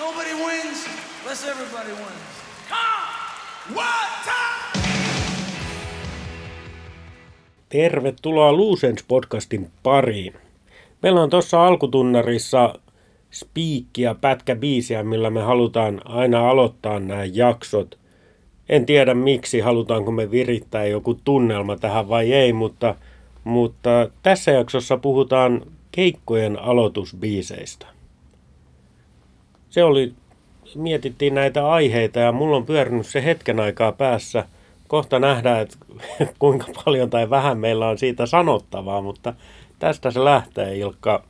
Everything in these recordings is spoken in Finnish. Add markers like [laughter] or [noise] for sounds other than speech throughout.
Nobody wins unless everybody wins. Come! What time? Tervetuloa Luusens podcastin pariin. Meillä on tuossa alkutunnarissa spiikkiä, pätkäbiisiä, millä me halutaan aina aloittaa nämä jaksot. En tiedä miksi, halutaanko me virittää joku tunnelma tähän vai ei, mutta, mutta tässä jaksossa puhutaan keikkojen aloitusbiiseistä. Se oli, mietittiin näitä aiheita ja mulla on pyörinyt se hetken aikaa päässä. Kohta nähdään, että [laughs] kuinka paljon tai vähän meillä on siitä sanottavaa, mutta tästä se lähtee Ilkka.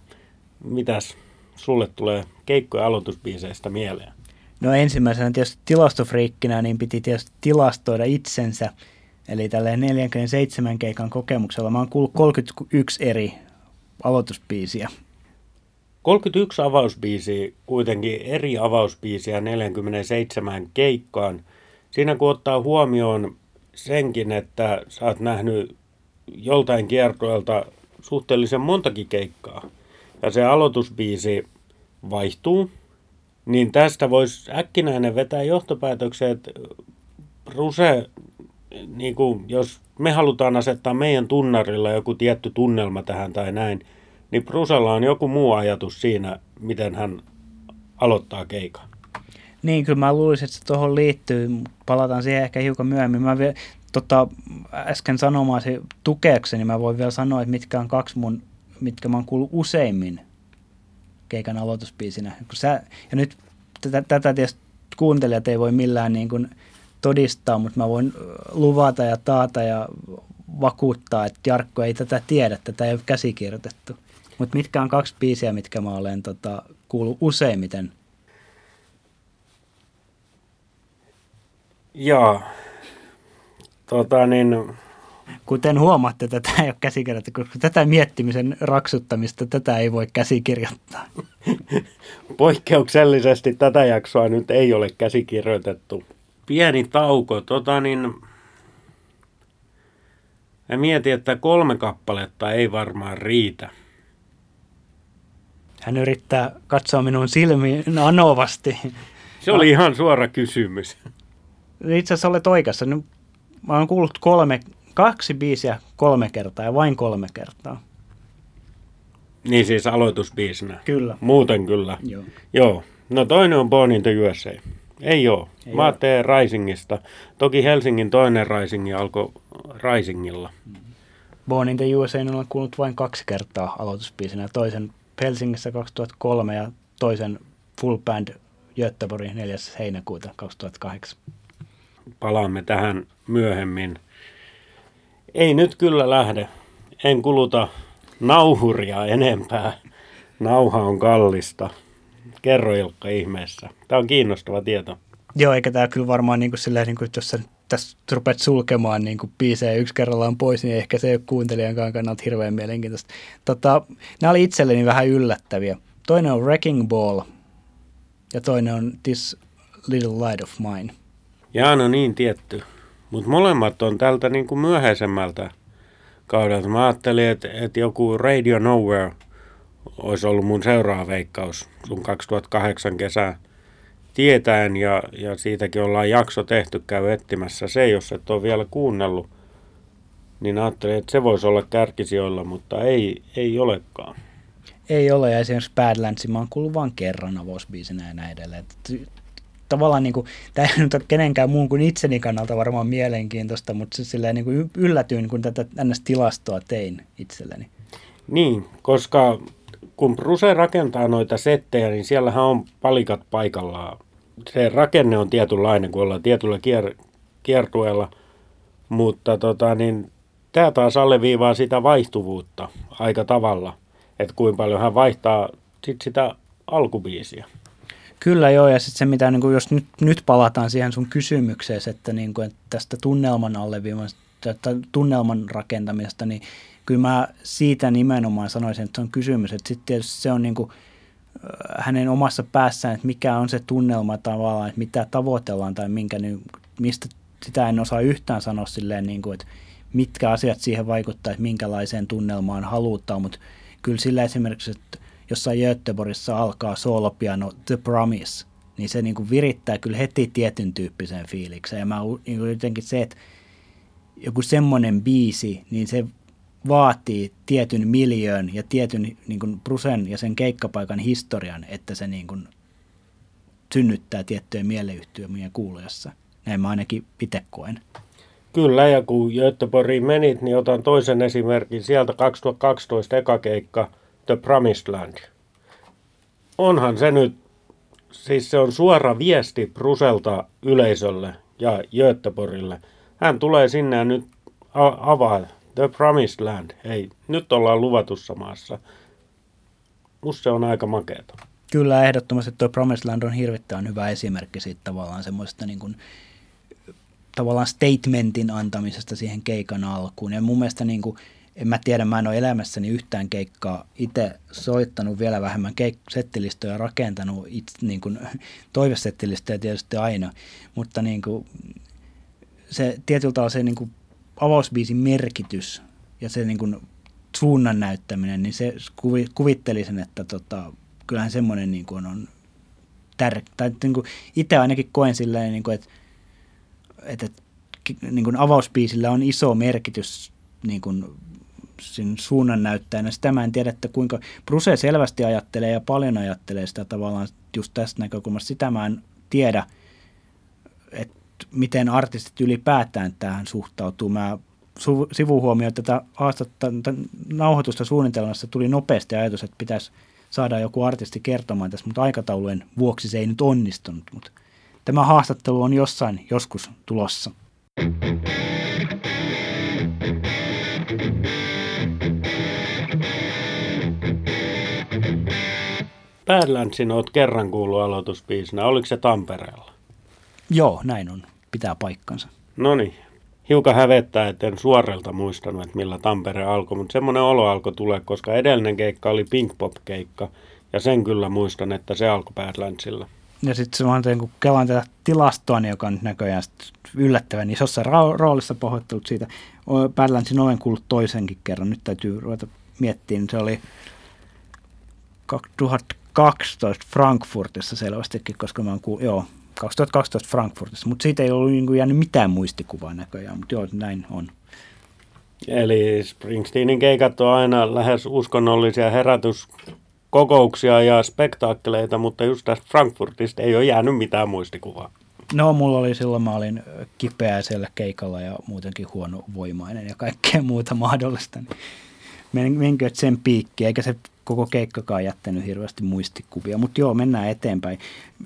Mitäs sulle tulee keikkojen aloitusbiiseistä mieleen? No ensimmäisenä tietysti tilastofriikkinä, niin piti tietysti tilastoida itsensä. Eli tällä 47 keikan kokemuksella mä oon kuullut 31 eri aloitusbiisiä. 31 avausbiisiä, kuitenkin eri avausbiisiä 47 keikkaan. Siinä kun ottaa huomioon senkin, että sä oot nähnyt joltain kiertoelta suhteellisen montakin keikkaa, ja se aloitusbiisi vaihtuu, niin tästä voisi äkkinäinen vetää johtopäätöksen, että Ruse, niin kuin, jos me halutaan asettaa meidän tunnarilla joku tietty tunnelma tähän tai näin, niin Brusella on joku muu ajatus siinä, miten hän aloittaa keikan. Niin, kyllä mä luulisin, että se tuohon liittyy. Palataan siihen ehkä hiukan myöhemmin. Mä vielä, tota, äsken sanomaasi tukeakseni mä voin vielä sanoa, että mitkä on kaksi mun, mitkä mä oon kuullut useimmin keikan aloituspiisinä. Kun sä, ja nyt tätä, tätä tietysti kuuntelijat ei voi millään niin kuin todistaa, mutta mä voin luvata ja taata ja vakuuttaa, että Jarkko ei tätä tiedä, tätä ei ole käsikirjoitettu. Mutta mitkä on kaksi biisiä, mitkä mä olen tota, kuullut useimmiten? Joo. Tota niin, Kuten huomaatte, tätä ei ole käsikirjoitettu, koska tätä miettimisen raksuttamista, tätä ei voi käsikirjoittaa. [laughs] poikkeuksellisesti tätä jaksoa nyt ei ole käsikirjoitettu. Pieni tauko. Tota niin, mä mietin, että kolme kappaletta ei varmaan riitä. Hän yrittää katsoa minun silmiin anovasti. Se oli ihan suora kysymys. Itse asiassa olet oikeassa. Nyt Mä oon kuullut kolme, kaksi biisiä kolme kertaa ja vain kolme kertaa. Niin siis aloitusbiisinä. Kyllä. Muuten kyllä. Joo. Joo. No toinen on Born in the USA. Ei oo. Ei Mä teen Risingista. Toki Helsingin toinen Rising alkoi Risingilla. Born in the USA olen kuullut vain kaksi kertaa aloitusbiisinä. Toisen Helsingissä 2003 ja toisen Full Band Göteborg 4. heinäkuuta 2008. Palaamme tähän myöhemmin. Ei nyt kyllä lähde. En kuluta nauhuria enempää. Nauha on kallista. Kerro Ilkka ihmeessä. Tämä on kiinnostava tieto. Joo, eikä tämä kyllä varmaan niin kuin silleen, niin kuin, jos sä tässä rupeat sulkemaan niin kuin biisejä yksi kerrallaan pois, niin ehkä se ei ole kuuntelijankaan kannalta hirveän mielenkiintoista. Tota, nämä oli itselleni vähän yllättäviä. Toinen on Wrecking Ball ja toinen on This Little Light of Mine. Jaa, no niin tietty. Mutta molemmat on tältä niin kuin myöhäisemmältä kaudelta. Mä ajattelin, että, että joku Radio Nowhere olisi ollut mun seuraava veikkaus sun 2008 kesää tietäen ja, ja siitäkin ollaan jakso tehty, käy etsimässä se, jos et ole vielä kuunnellut. Niin ajattelin, että se voisi olla kärkisijoilla, mutta ei, ei olekaan. Ei ole, ja esimerkiksi Badlands, mä oon kuullut vain kerran avausbiisinä ja näin edelleen. Tavallaan niin kuin, tämä ei nyt ole kenenkään muun kuin itseni kannalta varmaan mielenkiintoista, mutta se silleen niin kuin yllätyin, kun tätä NS-tilastoa tein itselleni. Niin, koska kun Bruse rakentaa noita settejä, niin siellähän on palikat paikallaan. Se rakenne on tietynlainen, kun ollaan tietyllä kier- kiertueella, mutta tota, niin, tämä taas alleviivaa sitä vaihtuvuutta aika tavalla, että kuinka paljon hän vaihtaa sit sitä alkubiisiä. Kyllä joo, ja sitten se mitä, niin kuin jos nyt, nyt palataan siihen sun kysymykseen, että, niin kuin, että tästä tunnelman alleviivasta, tunnelman rakentamisesta, niin kyllä mä siitä nimenomaan sanoisin, että se on kysymys, että sitten se on niin kuin, hänen omassa päässään, että mikä on se tunnelma tavallaan, että mitä tavoitellaan tai minkä, niin, mistä sitä en osaa yhtään sanoa silleen, niin kuin, että mitkä asiat siihen vaikuttaa, että minkälaiseen tunnelmaan halutaan, mutta kyllä sillä esimerkiksi, että jossain Göteborgissa alkaa soolopiano The Promise, niin se niin kuin virittää kyllä heti tietyn tyyppisen fiiliksen. Ja mä niin kuin jotenkin se, että joku semmoinen biisi, niin se vaatii tietyn miljöön ja tietyn niin kuin Brusen ja sen keikkapaikan historian, että se niin kuin synnyttää tiettyjä mieleyhtyömiä kuulujassa. Näin mä ainakin itse koen. Kyllä, ja kun Göteborgiin menit, niin otan toisen esimerkin. Sieltä 2012 eka keikka The Promised Land. Onhan se nyt, siis se on suora viesti Bruselta yleisölle ja Göteborgille. Hän tulee sinne ja nyt avaa The Promised Land. Hei, nyt ollaan luvatussa maassa. Musta se on aika makeeta. Kyllä, ehdottomasti tuo Promised Land on hirvittävän hyvä esimerkki siitä tavallaan semmoista niin kuin, tavallaan statementin antamisesta siihen keikan alkuun. Ja mun mielestä niin kuin, en mä tiedä, mä en ole elämässäni yhtään keikkaa itse soittanut vielä vähemmän keik- settilistoja rakentanut itse, niin kuin, [laughs] toivesettilistoja tietysti aina, mutta niin kuin, se tietyllä tavalla se niin kuin, avausbiisin merkitys ja se niin kuin, suunnan näyttäminen, niin se kuvi, kuvitteli sen, että tota, kyllähän semmoinen niin kuin on tärkeä. Tai niin kuin itse ainakin koen silleen, niin kuin, että, että, niin kuin avausbiisillä on iso merkitys niin kuin sen suunnan näyttäjänä. Sitä mä en tiedä, että kuinka Bruse selvästi ajattelee ja paljon ajattelee sitä tavallaan just tästä näkökulmasta. Sitä mä en tiedä, että miten artistit ylipäätään tähän suhtautuu. Mä sivuhuomioon tätä nauhoitusta suunnitelmassa tuli nopeasti ajatus, että pitäisi – saada joku artisti kertomaan tässä, mutta aikataulujen vuoksi se ei nyt onnistunut. Mutta tämä haastattelu on jossain joskus tulossa. Badlandsin olet kerran kuullut aloituspiisinä. Oliko se Tampereella? Joo, näin on. Pitää paikkansa. No niin, hiukan hävettää, että en suorelta muistanut, että millä Tampere alkoi, mutta semmoinen olo alkoi tulla, koska edellinen keikka oli Pink Pop-keikka, ja sen kyllä muistan, että se alkoi Badlandsilla. Ja sitten se on kun kelaan tätä tilastoa, niin joka on näköjään yllättävän isossa roolissa pahoittelut siitä. Badlandsin olen kuullut toisenkin kerran, nyt täytyy ruveta miettimään. Se oli 2012 Frankfurtissa selvästikin, koska mä oon kuullut, joo, 2012 Frankfurtissa, mutta siitä ei ollut niin jäänyt mitään muistikuvaa näköjään, mutta joo, näin on. Eli Springsteenin keikat on aina lähes uskonnollisia herätyskokouksia ja spektaakkeleita, mutta just tästä Frankfurtista ei ole jäänyt mitään muistikuvaa. No, mulla oli silloin, mä olin kipeä siellä keikalla ja muutenkin huono voimainen ja kaikkea muuta mahdollista. Niin menkö sen piikki, eikä se koko keikkakaan jättänyt hirveästi muistikuvia, mutta joo, mennään eteenpäin.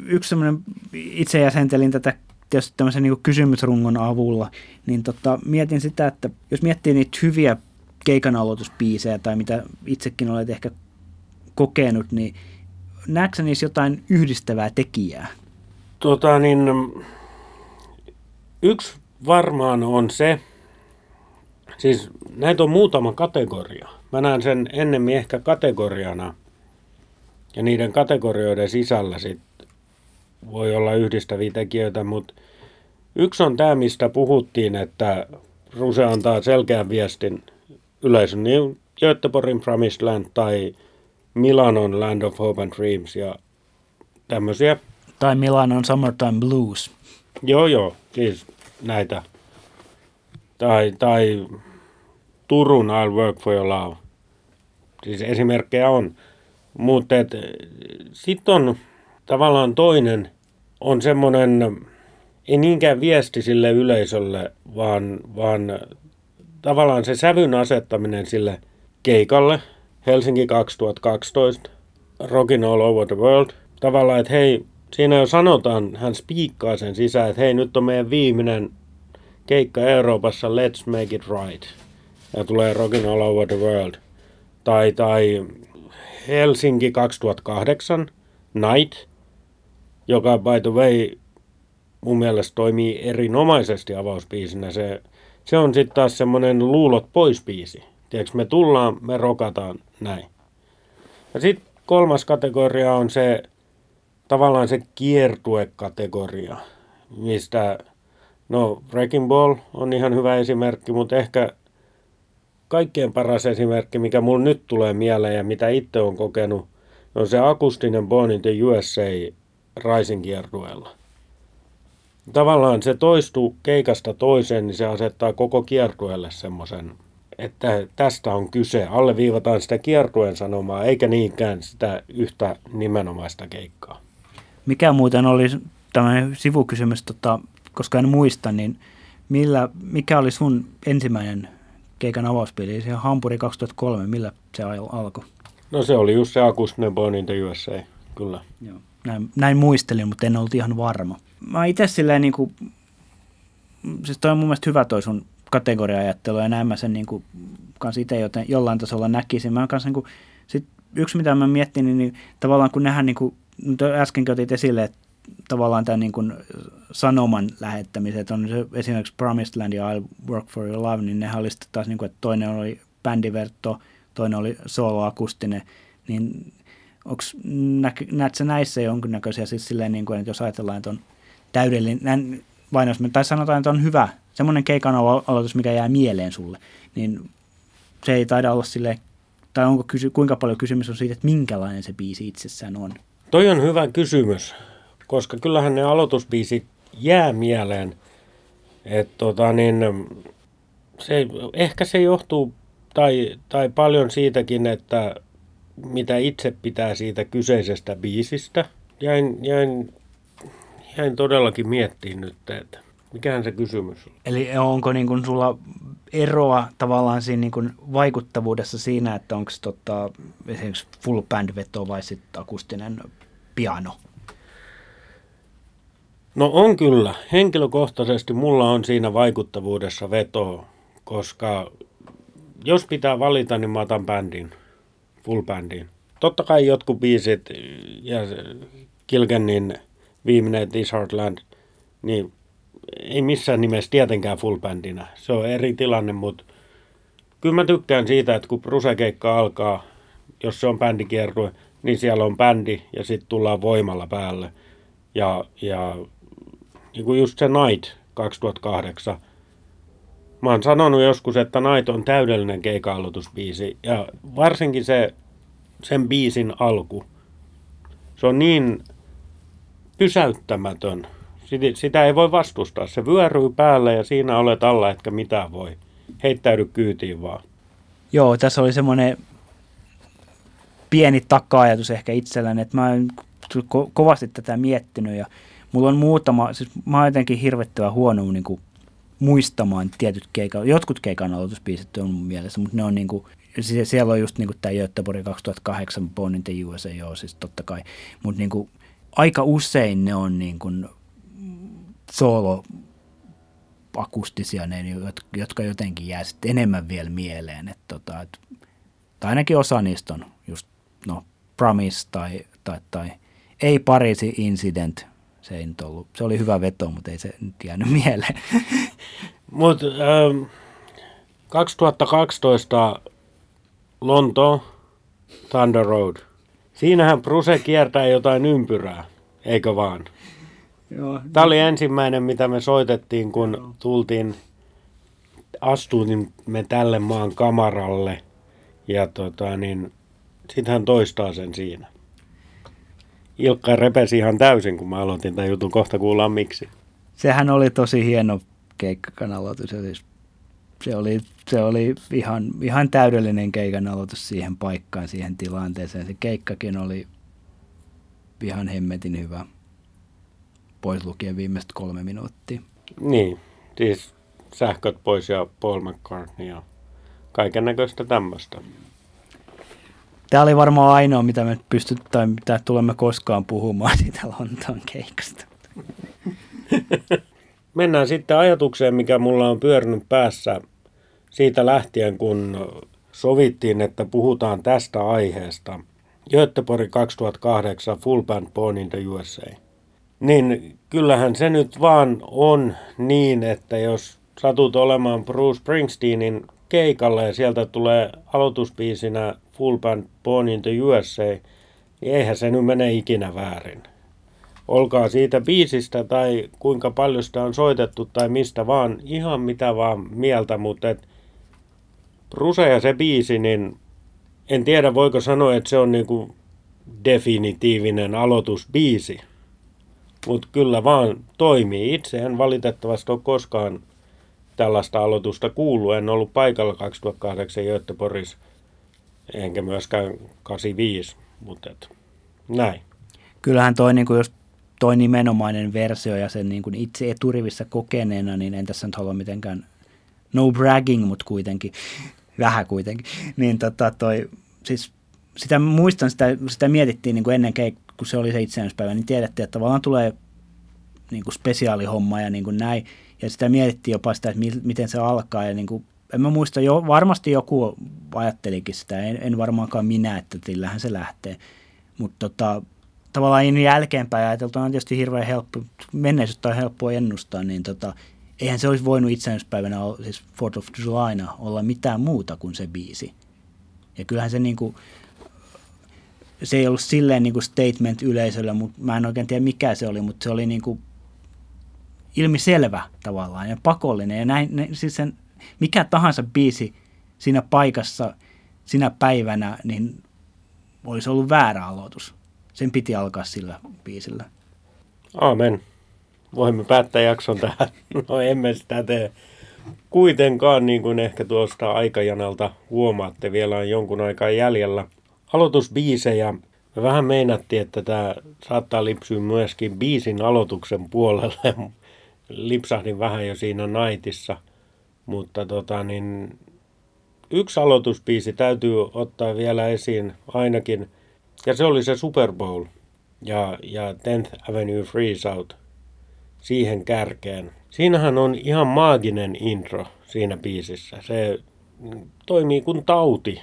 Yksi semmoinen, itse jäsentelin tätä tietysti tämmöisen niin kysymysrungon avulla, niin tota, mietin sitä, että jos miettii niitä hyviä keikan aloituspiisejä tai mitä itsekin olet ehkä kokenut, niin näetkö niissä jotain yhdistävää tekijää? Tota niin, yksi varmaan on se, siis näitä on muutama kategoria. Mä näen sen ennemmin ehkä kategoriana. Ja niiden kategorioiden sisällä sit voi olla yhdistäviä tekijöitä, mutta yksi on tämä, mistä puhuttiin, että Ruse antaa selkeän viestin yleisön, niin Göteborgin Promised Land tai Milanon Land of Hope and Dreams ja tämmöisiä. Tai Milanon Summertime Blues. Joo, joo, siis näitä. Tai, tai Turun I'll Work for Your Love. Siis esimerkkejä on. Mutta sitten on tavallaan toinen, on semmoinen, ei niinkään viesti sille yleisölle, vaan, vaan tavallaan se sävyn asettaminen sille keikalle. Helsinki 2012, Rockin All Over the World. Tavallaan, että hei, siinä jo sanotaan, hän spiikkaa sen sisään, että hei, nyt on meidän viimeinen keikka Euroopassa, let's make it right. Ja tulee Rockin All Over the World tai, tai Helsinki 2008, Night, joka by the way mun mielestä toimii erinomaisesti avauspiisinä. Se, se on sitten taas semmoinen luulot pois biisi. Tiedätkö, me tullaan, me rokataan näin. Ja sitten kolmas kategoria on se tavallaan se kiertuekategoria, mistä no Wrecking Ball on ihan hyvä esimerkki, mutta ehkä kaikkein paras esimerkki, mikä mulla nyt tulee mieleen ja mitä itse on kokenut, on se akustinen Born in the USA Raisin. Tavallaan se toistuu keikasta toiseen, niin se asettaa koko kiertueelle semmoisen, että tästä on kyse. Alleviivataan sitä kiertueen sanomaa, eikä niinkään sitä yhtä nimenomaista keikkaa. Mikä muuten oli tämmöinen sivukysymys, tota, koska en muista, niin millä, mikä oli sun ensimmäinen keikan avauspeli, se Hampuri 2003, millä se alkoi? No se oli just se akustinen Born in the USA, kyllä. Joo. Näin, näin muistelin, mutta en ollut ihan varma. Mä itse silleen niin kuin, siis toi on mun mielestä hyvä toi sun kategoria-ajattelu ja näin mä sen niin kuin, kans itse joten, jollain tasolla näkisin. Mä kans niin kuin, sit yksi mitä mä miettin, niin, niin tavallaan kun nähdään, niin kuin, äskenkin otit esille, että tavallaan tämän niin kuin sanoman lähettämiset, on se esimerkiksi Promised Land ja I'll Work for Your Love, niin nehän oli taas niin kuin, että toinen oli bändiverto, toinen oli soloakustinen, niin onks, nä, näetkö näissä jonkinnäköisiä siis silleen, niin kuin, että jos ajatellaan, että on täydellinen, vain me, tai sanotaan, että on hyvä, semmoinen keikan aloitus, mikä jää mieleen sulle, niin se ei taida olla sille tai onko kysy, kuinka paljon kysymys on siitä, että minkälainen se biisi itsessään on? Toi on hyvä kysymys, koska kyllähän ne aloitusbiisit jää mieleen. Et tota niin, se, ehkä se johtuu tai, tai paljon siitäkin, että mitä itse pitää siitä kyseisestä biisistä. Jäin, jäin, jäin todellakin miettimään nyt, että mikähän se kysymys on. Eli onko niin kuin sulla eroa tavallaan siinä niin kuin vaikuttavuudessa siinä, että onko tota, esimerkiksi full band veto vai sitten akustinen piano? No on kyllä. Henkilökohtaisesti mulla on siinä vaikuttavuudessa veto, koska jos pitää valita, niin mä otan bändin, full bändin. Totta kai jotkut biisit ja Kilkenin viimeinen This Heartland, niin ei missään nimessä tietenkään full bändinä. Se on eri tilanne, mutta kyllä mä tykkään siitä, että kun Bruce-keikka alkaa, jos se on bändikiertue, niin siellä on bändi ja sitten tullaan voimalla päälle. Ja, ja niin kuin just se Night 2008. Mä oon sanonut joskus, että Night on täydellinen keika Ja varsinkin se, sen biisin alku. Se on niin pysäyttämätön. Sitä ei voi vastustaa. Se vyöryy päälle ja siinä olet alla, etkä mitään voi. Heittäydy kyytiin vaan. Joo, tässä oli semmoinen pieni taka-ajatus ehkä itselläni, että mä oon ko- kovasti tätä miettinyt ja mulla on muutama, siis mä oon jotenkin hirvettävän huono niin kuin, muistamaan tietyt keikan, jotkut keikan aloitusbiisit on mun mielessä, mutta ne on niin kuin, siellä on just niin kuin tämä Göteborg 2008 Born in the USA, joo siis totta kai, mutta niin kuin, aika usein ne on niin kuin solo akustisia, ne, jotka jotenkin jää sitten enemmän vielä mieleen. Että tota, et, tai ainakin osa niistä on just no, Promise tai, tai, tai ei Pariisi Incident. Se ei nyt ollut, se oli hyvä veto, mutta ei se nyt jäänyt [laughs] mieleen. Mutta ähm, 2012 Lonto Thunder Road. Siinähän Bruse kiertää jotain ympyrää, eikö vaan? Joo. Tämä oli ensimmäinen, mitä me soitettiin, kun Joo. tultiin, astuimme tälle maan kamaralle. Ja tota, niin, sitten hän toistaa sen siinä. Ilkka repesi ihan täysin, kun mä aloitin tämän jutun. Kohta kuullaan miksi. Sehän oli tosi hieno keikkan aloitus. Siis se oli, se oli ihan, ihan täydellinen keikan aloitus siihen paikkaan, siihen tilanteeseen. Se keikkakin oli ihan hemmetin hyvä pois lukien viimeiset kolme minuuttia. Niin, siis sähköt pois ja Paul McCartney ja kaiken näköistä tämmöistä. Tämä oli varmaan ainoa, mitä me pystyt, tai mitä tulemme koskaan puhumaan [laughs] siitä Lontoon keikasta. [laughs] Mennään sitten ajatukseen, mikä mulla on pyörinyt päässä siitä lähtien, kun sovittiin, että puhutaan tästä aiheesta. Göteborg 2008 Full Band Born in the USA. Niin kyllähän se nyt vaan on niin, että jos satut olemaan Bruce Springsteenin keikalla ja sieltä tulee aloituspiisinä Full Band Born in the USA, niin eihän se nyt mene ikinä väärin. Olkaa siitä biisistä tai kuinka paljon sitä on soitettu tai mistä vaan, ihan mitä vaan mieltä, mutta et Bruce ja se biisi, niin en tiedä voiko sanoa, että se on niinku definitiivinen aloitusbiisi Mutta kyllä vaan toimii. Itse en valitettavasti ole koskaan tällaista aloitusta kuullut. En ollut paikalla 2008 Göteborgissa, enkä myöskään 85, mutta et, näin. Kyllähän toi, niin kuin jos toi nimenomainen versio ja sen niin kuin itse eturivissä kokeneena, niin en tässä nyt halua mitenkään no bragging, mutta kuitenkin, vähän kuitenkin, niin tota toi, siis sitä muistan, sitä, sitä mietittiin niin kuin ennen keik- kun se oli se itsenäispäivä, niin tiedettiin, että tavallaan tulee niin kuin spesiaalihomma ja niin kuin näin, ja sitä mietittiin jopa sitä, että mi- miten se alkaa, ja niin kuin, en mä muista, jo, varmasti joku ajattelikin sitä, en, en varmaankaan minä, että tillähän se lähtee, mutta tota, tavallaan jälkeenpäin ajateltuna on tietysti hirveän helppo, menneisyyttä on helppoa ennustaa, niin tota, eihän se olisi voinut itsenäispäivänä, siis 4th of Julyna, olla mitään muuta kuin se biisi. Ja kyllähän se niin kuin, se ei ollut silleen niin kuin statement yleisölle, mutta mä en oikein tiedä mikä se oli, mutta se oli niin kuin ilmiselvä tavallaan ja pakollinen. Ja näin, ne, siis sen, mikä tahansa biisi siinä paikassa, sinä päivänä, niin olisi ollut väärä aloitus. Sen piti alkaa sillä biisillä. Aamen. Voimme päättää jakson tähän. [laughs] No emme sitä tee. Kuitenkaan, niin kuin ehkä tuosta aikajanalta huomaatte, vielä on jonkun aikaa jäljellä. Aloitusbiisejä. Me vähän meinattiin, että tämä saattaa lipsyä myöskin biisin aloituksen puolelle. [laughs] Lipsahdin vähän jo siinä naitissa. Mutta tota, niin, yksi aloitusbiisi täytyy ottaa vielä esiin ainakin. Ja se oli se Super Bowl ja, ja 10th Avenue Freeze Out siihen kärkeen. Siinähän on ihan maaginen intro siinä biisissä. Se toimii kuin tauti.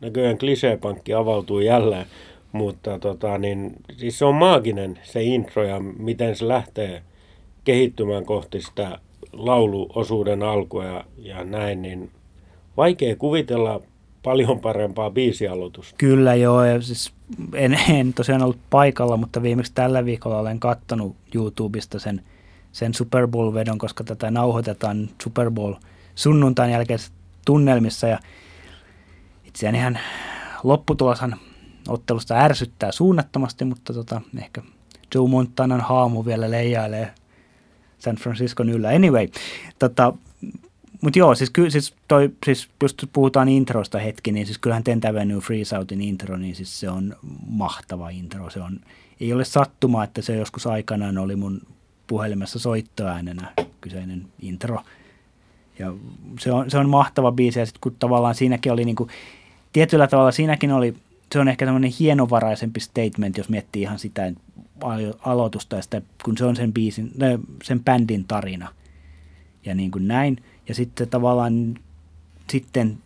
Näköjään kliseepankki avautuu jälleen, mutta tota, niin, siis se on maaginen se intro ja miten se lähtee kehittymään kohti sitä lauluosuuden alkua ja, ja näin, niin vaikea kuvitella paljon parempaa biisialoitusta. Kyllä joo, ja siis en, en tosiaan ollut paikalla, mutta viimeksi tällä viikolla olen kattonut YouTubesta sen, sen Super Bowl-vedon, koska tätä nauhoitetaan Super Bowl sunnuntain jälkeisessä tunnelmissa, ja itseäni ihan lopputuloshan ottelusta ärsyttää suunnattomasti, mutta tota, ehkä Joe Montanan haamu vielä leijailee San Franciscon yllä. Anyway, tota, mutta joo, siis, ky, siis, toi, siis just puhutaan introsta hetki, niin siis kyllähän Ten Avenue Freeze Outin intro, niin siis se on mahtava intro. Se on, ei ole sattuma, että se joskus aikanaan oli mun puhelimessa soittoäänenä kyseinen intro. Ja se on, se on mahtava biisi, ja sitten kun tavallaan siinäkin oli niin kuin, tietyllä tavalla siinäkin oli, se on ehkä tämmöinen hienovaraisempi statement, jos miettii ihan sitä aloitusta, ja sitä, kun se on sen biisin, sen bändin tarina. Ja niin kuin näin. Ja sitten tavallaan sitten,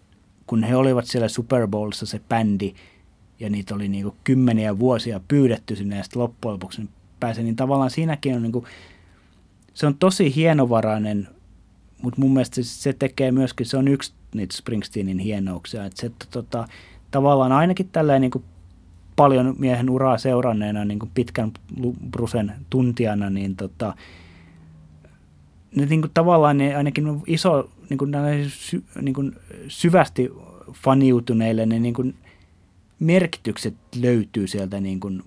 kun he olivat siellä Super Bowlissa se bändi, ja niitä oli niin kymmeniä vuosia pyydetty sinne, ja sitten loppujen lopuksi pääsee, niin tavallaan siinäkin on niin kuin, se on tosi hienovarainen, mutta mun mielestä se, se tekee myöskin, se on yksi niitä Springsteenin hienouksia, että se tota, tavallaan ainakin tällä niin kuin paljon miehen uraa seuranneena, niin kuin pitkän brusen tuntijana, niin tota, ne niin kuin tavallaan ne ainakin iso, niin kuin, niin kuin syvästi faniutuneille ne niin kuin merkitykset löytyy sieltä niin kuin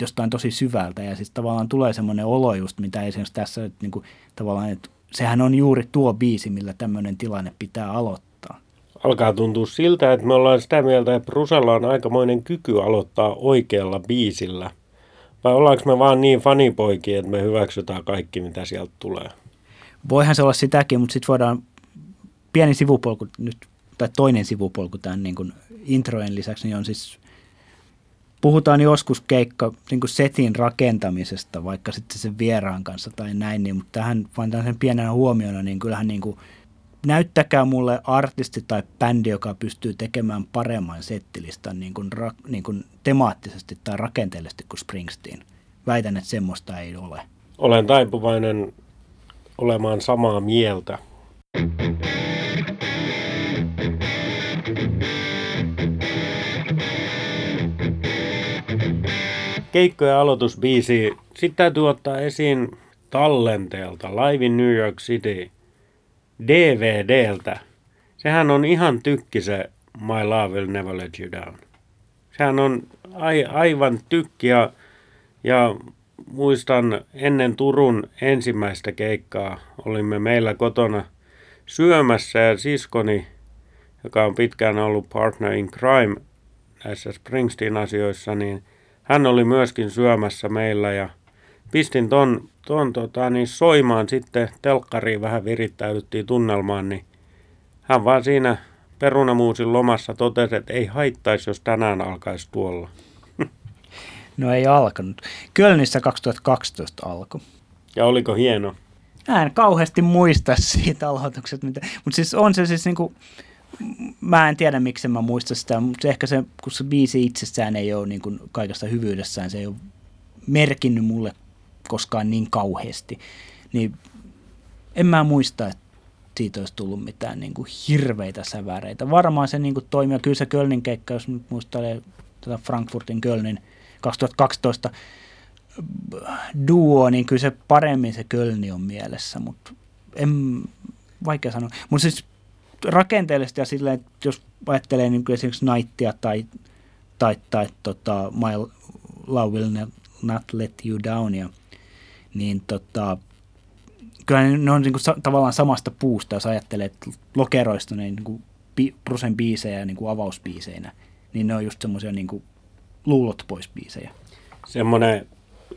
jostain tosi syvältä ja siis tavallaan tulee semmoinen olo just, mitä esimerkiksi tässä että niin kuin, tavallaan, että sehän on juuri tuo biisi, millä tämmöinen tilanne pitää aloittaa. Alkaa tuntua siltä, että me ollaan sitä mieltä, että Brusella on aikamoinen kyky aloittaa oikealla biisillä – vai ollaanko me vaan niin fanipoikia, että me hyväksytään kaikki, mitä sieltä tulee? Voihan se olla sitäkin, mutta sitten voidaan pieni sivupolku nyt, tai toinen sivupolku tämän niin kuin introjen lisäksi, niin on siis, puhutaan joskus keikka niin kuin setin rakentamisesta, vaikka sitten sen vieraan kanssa tai näin, niin, mutta tähän vain tämmöisen pienenä huomiona, niin kyllähän niin kuin, näyttäkää mulle artisti tai bändi, joka pystyy tekemään paremman settilistan niin kuin, ra, niin kuin temaattisesti tai rakenteellisesti kuin Springsteen. Väitän, että semmoista ei ole. Olen taipuvainen olemaan samaa mieltä. Keikkojen aloitusbiisi. Sitten täytyy ottaa esiin tallenteelta Live in New York City DVDltä. Sehän on ihan tykki se My Love Will Never Let You Down. Sehän on ai, aivan tykki ja, ja muistan ennen Turun ensimmäistä keikkaa olimme meillä kotona syömässä ja siskoni, joka on pitkään ollut partner in crime näissä Springsteen-asioissa, niin hän oli myöskin syömässä meillä ja pistin ton, ton tota, niin soimaan sitten telkkariin vähän virittäydyttiin tunnelmaan, niin hän vaan siinä perunamuusin lomassa totesi, että ei haittaisi, jos tänään alkaisi tuolla. [laughs] No ei alkanut. Kölnissä 2012 alkoi. Ja oliko hieno? Mä en kauheasti muista siitä aloitukset, mitä, mutta siis on se siis niinku, mä en tiedä miksi mä muista sitä, mutta ehkä se, kun se biisi itsessään ei ole niinku kaikesta hyvyydessään, se ei ole merkinnyt mulle koskaan niin kauheasti, niin en mä muista, että siitä olisi tullut mitään niin kuin hirveitä säväreitä. Varmaan se niin kuin toimii, kyllä se Kölnin keikka, jos nyt muistelee tätä Frankfurtin Kölnin 2012 duo, niin kyllä se paremmin se Kölni on mielessä, mutta en, vaikea sanoa. Mutta siis rakenteellisesti ja silleen, että jos ajattelee niin kuin esimerkiksi Nightia tai, tai, tai tota, My Love Will Not Let You Downia, niin tota, kyllä ne on niin kuin tavallaan samasta puusta, jos ajattelee, että lokeroista niin kuin Brusen biisejä niin kuin avausbiiseinä, niin ne on just semmoisia niin kuin luulot pois biisejä. Semmoinen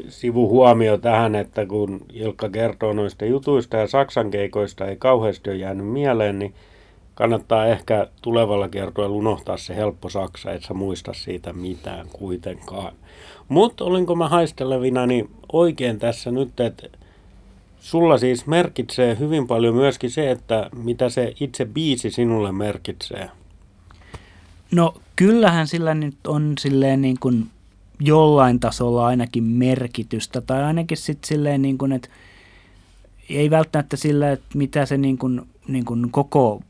sivuhuomio tähän, että kun Ilkka kertoo noista jutuista ja Saksan keikoista ei kauheasti ole jäänyt mieleen, niin kannattaa ehkä tulevalla kertoilla unohtaa se helppo Saksa, et sä muista siitä mitään kuitenkaan. Mutta olinko mä haistelevina niin oikein tässä nyt, että sulla siis merkitsee hyvin paljon myöskin se, että mitä se itse biisi sinulle merkitsee. No kyllähän sillä nyt on silleen niin kuin jollain tasolla ainakin merkitystä, tai ainakin sitten silleen niin kuin, että ei välttämättä sillä, että mitä se niin kuin, niin kuin koko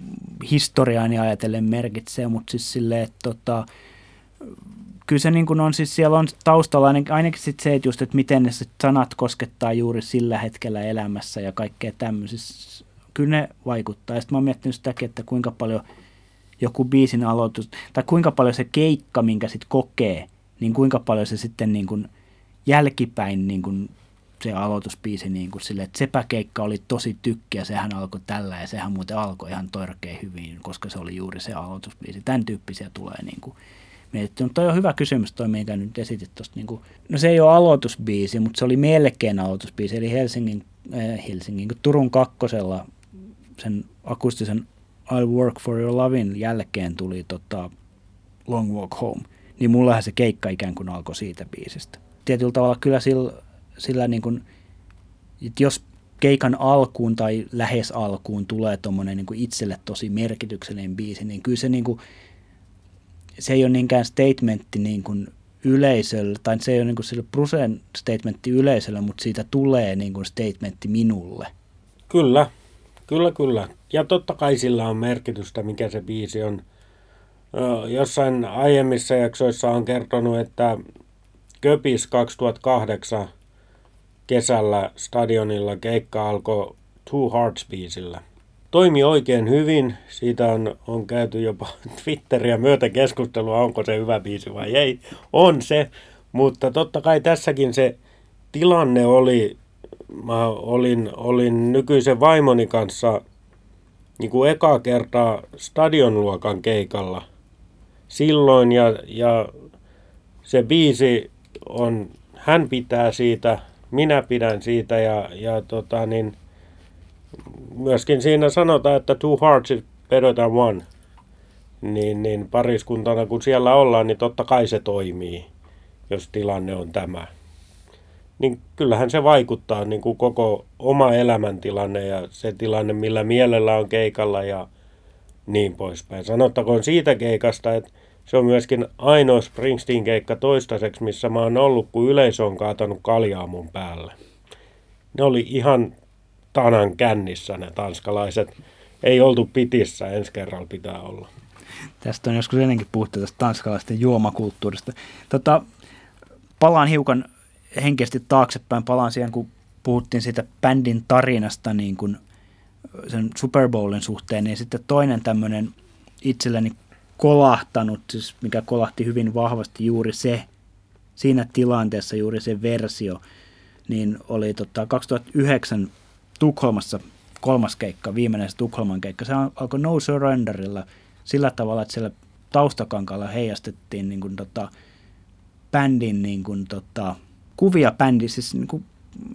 historiaani ajatellen merkitsee, mutta siis silleen, että tota, kyllä se niin kuin on siis siellä on taustalla ainakin, sit se, että just, että miten ne sit sanat koskettaa juuri sillä hetkellä elämässä ja kaikkea tämmöisissä. Kyllä ne vaikuttaa. Sitten mä oon miettinyt sitäkin, että kuinka paljon joku biisin aloitus, tai kuinka paljon se keikka, minkä sitten kokee, niin kuinka paljon se sitten niin kuin jälkipäin niin kuin se aloitusbiisi niin kuin sille, että sepäkeikka oli tosi tykkiä, sehän alkoi tällä ja sehän muuten alkoi ihan torkeen hyvin, koska se oli juuri se aloitusbiisi. Tämän tyyppisiä tulee niin kuin mietitty. Mutta toi on hyvä kysymys toi, minkä nyt esitit tuosta. Niin kuin, no se ei ole aloitusbiisi, mutta se oli melkein aloitusbiisi, eli Helsingin, äh, Helsingin Turun kakkosella sen akustisen I'll Work for Your Lovin jälkeen tuli tota Long Walk Home. Niin mullahan se keikka ikään kuin alkoi siitä biisistä. Tietyllä tavalla kyllä sillä, sillä niin kuin, että jos keikan alkuun tai lähes alkuun tulee tuommoinen niin itselle tosi merkityksellinen biisi, niin kyllä se niin kuin, se ei ole niinkään statementti niin kuin yleisölle, tai se ei ole niin kuin sille Brusen statementti yleisölle, mutta siitä tulee niin kuin statementti minulle. Kyllä, kyllä, kyllä. Ja totta kai sillä on merkitystä, mikä se biisi on. Jossain aiemmissa jaksoissa on kertonut, että Köpis 2008 kesällä stadionilla keikka alkoi Two Hearts-biisillä – toimi oikein hyvin. Siitä on, on käyty jopa [laughs] Twitteriä myötä keskustelua, onko se hyvä biisi vai ei. On se, mutta totta kai tässäkin se tilanne oli, mä olin, olin nykyisen vaimoni kanssa niin kuin eka kertaa stadionluokan keikalla silloin ja, ja se biisi on, hän pitää siitä, minä pidän siitä ja, ja tota niin – myöskin siinä sanotaan, että two hearts is better than one. Niin, niin pariskuntana kun siellä ollaan, niin totta kai se toimii, jos tilanne on tämä. Niin kyllähän se vaikuttaa niin kuin koko oma elämäntilanne ja se tilanne, millä mielellä on keikalla ja niin poispäin. Sanottakoon siitä keikasta, että se on myöskin ainoa Springsteen-keikka toistaiseksi, missä mä oon ollut, kun yleisö on kaatanut kaljaa mun päälle. Ne oli ihan tanan kännissä ne tanskalaiset. Ei oltu pitissä, ensi kerralla pitää olla. Tästä on joskus ennenkin puhuttu tästä tanskalaisten juomakulttuurista. Tota, palaan hiukan henkisesti taaksepäin, palaan siihen, kun puhuttiin siitä bändin tarinasta niin kuin sen Super Bowlin suhteen, niin sitten toinen tämmöinen itselleni kolahtanut, siis mikä kolahti hyvin vahvasti juuri se, siinä tilanteessa juuri se versio, niin oli tota 2009 Tukholmassa kolmas keikka, viimeinen se Tukholman keikka. Se alkoi No Surrenderilla sillä tavalla, että siellä taustakankalla heijastettiin niin kuin, tota, bändin niin kuin, tota, kuvia bändin, siis niin kuin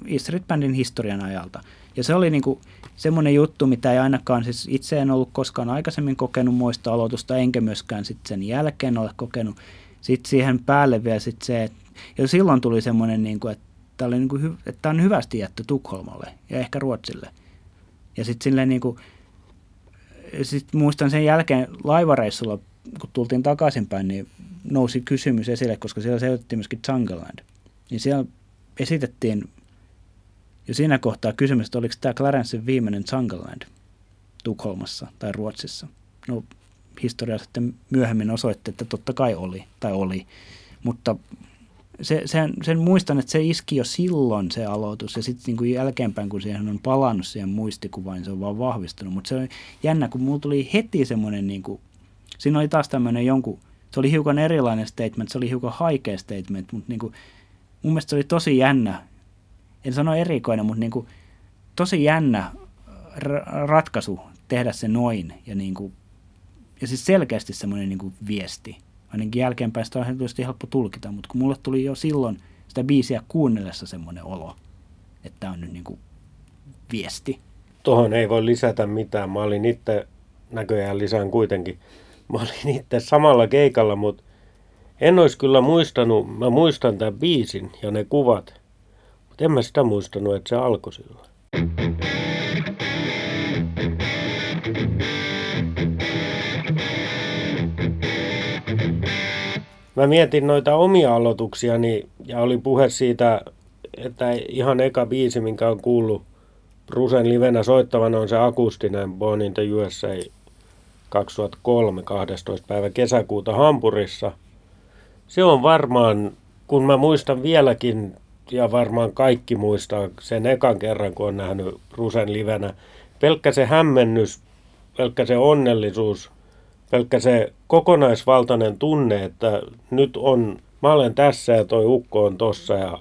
Easter bändin historian ajalta. Ja se oli niin kuin, semmoinen juttu, mitä ei ainakaan, siis itse en ollut koskaan aikaisemmin kokenut muista aloitusta, enkä myöskään sitten sen jälkeen ole kokenut. Sitten siihen päälle vielä sitten se, että ja silloin tuli semmoinen, niin kuin, että niin että tämä on hyvästi jätty Tukholmalle ja ehkä Ruotsille. Ja sitten niin sit muistan sen jälkeen laivareissulla, kun tultiin takaisinpäin, niin nousi kysymys esille, koska siellä seurattiin myöskin Jungleland. Niin siellä esitettiin jo siinä kohtaa kysymys, että oliko tämä Clarencein viimeinen Jungleland Tukholmassa tai Ruotsissa. No historia sitten myöhemmin osoitti, että totta kai oli, tai oli. Mutta se, sen, sen muistan, että se iski jo silloin se aloitus ja sitten niin jälkeenpäin, kun siihen on palannut siihen muistikuvaan, niin se on vaan vahvistunut. Mutta se on jännä, kun mulla tuli heti semmoinen, niin kuin, siinä oli taas tämmöinen jonkun, se oli hiukan erilainen statement, se oli hiukan haikea statement, mutta niin kuin, mun mielestä se oli tosi jännä, en sano erikoinen, mutta niin kuin, tosi jännä ratkaisu tehdä se noin ja, niin kuin, ja siis selkeästi semmoinen niin kuin viesti – ainakin jälkeenpäin sitä on tietysti helppo tulkita, mutta kun mulle tuli jo silloin sitä biisiä kuunnellessa semmoinen olo, että tämä on nyt niin kuin viesti. Tuohon ei voi lisätä mitään. Mä olin itse, näköjään lisään kuitenkin, mä olin itse samalla keikalla, mutta en olisi kyllä muistanut, mä muistan tämän biisin ja ne kuvat, mutta en mä sitä muistanut, että se alkoi silloin. Mä mietin noita omia aloituksiani ja oli puhe siitä, että ihan eka biisi, minkä on kuullut Brusen livenä soittavan, on se akustinen Born in the USA 2003 12. päivä kesäkuuta Hampurissa. Se on varmaan, kun mä muistan vieläkin, ja varmaan kaikki muistaa sen ekan kerran, kun on nähnyt Brusen livenä, pelkkä se hämmennys, pelkkä se onnellisuus – pelkkä se kokonaisvaltainen tunne, että nyt on, mä olen tässä ja toi ukko on tossa ja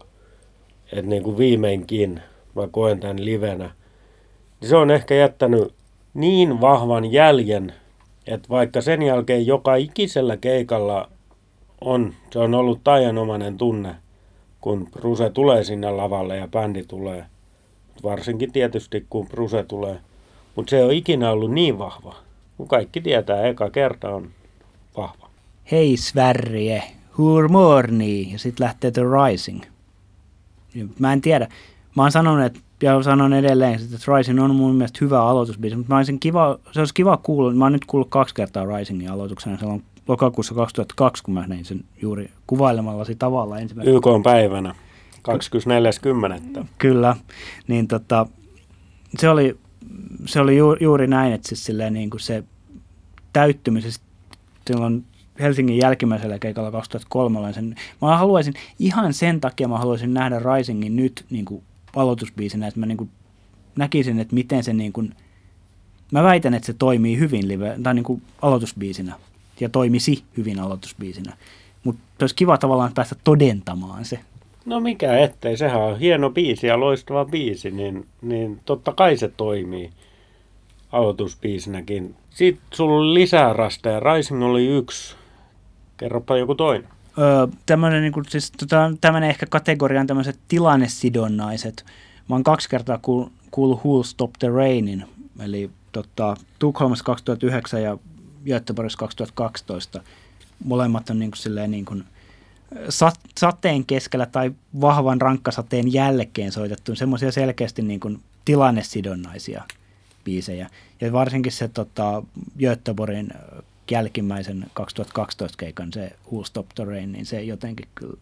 että niin kuin viimeinkin mä koen tämän livenä. Se on ehkä jättänyt niin vahvan jäljen, että vaikka sen jälkeen joka ikisellä keikalla on, se on ollut taianomainen tunne, kun Bruse tulee sinne lavalle ja bändi tulee. Varsinkin tietysti, kun Bruse tulee. Mutta se ei ole ikinä ollut niin vahva kun kaikki tietää, eka kerta on vahva. Hei Sverige, hur morni? Ja sitten lähtee The Rising. Mä en tiedä. Mä oon sanonut, että, ja sanon edelleen, että Rising on mun mielestä hyvä aloitusbiisi, mutta mä olisin kiva, se olisi kiva kuulla, mä oon nyt kuullut kaksi kertaa Risingin aloituksena, se on lokakuussa 2002, kun mä näin sen juuri kuvailemallasi tavalla ensimmäisenä. YK on päivänä, 24.10. Kyllä, niin tota, se oli se oli ju, juuri näin, että siis silleen niin kuin se täyttymisessä silloin Helsingin jälkimmäisellä keikalla 2003 sen, mä haluaisin, ihan sen takia mä haluaisin nähdä Risingin nyt niin kuin aloitusbiisinä, että mä niin kuin näkisin, että miten se niin kuin, mä väitän, että se toimii hyvin live, tai niin kuin aloitusbiisinä, ja toimisi hyvin aloitusbiisinä. Mutta olisi kiva tavallaan päästä todentamaan se. No mikä ettei, sehän on hieno biisi ja loistava biisi, niin, niin totta kai se toimii aloitusbiisinäkin. Sitten sulla oli lisää rasteja, Rising oli yksi. Kerropa joku toinen. Öö, tämmöinen, niin kuin, siis, tota, ehkä kategoria on tämmöiset tilannesidonnaiset. Mä oon kaksi kertaa kuullut cool Who'll Stop the Rainin, eli tota, Tukholmassa 2009 ja Göteborgissa 2012. Molemmat on niin kuin, silleen, niin kuin, sat, sateen keskellä tai vahvan rankkasateen jälkeen soitettu semmoisia selkeästi niin kuin tilannesidonnaisia biisejä. Ja varsinkin se tota, Göteborgin jälkimmäisen 2012 keikan, se Who Stop the Rain, niin se jotenkin kyllä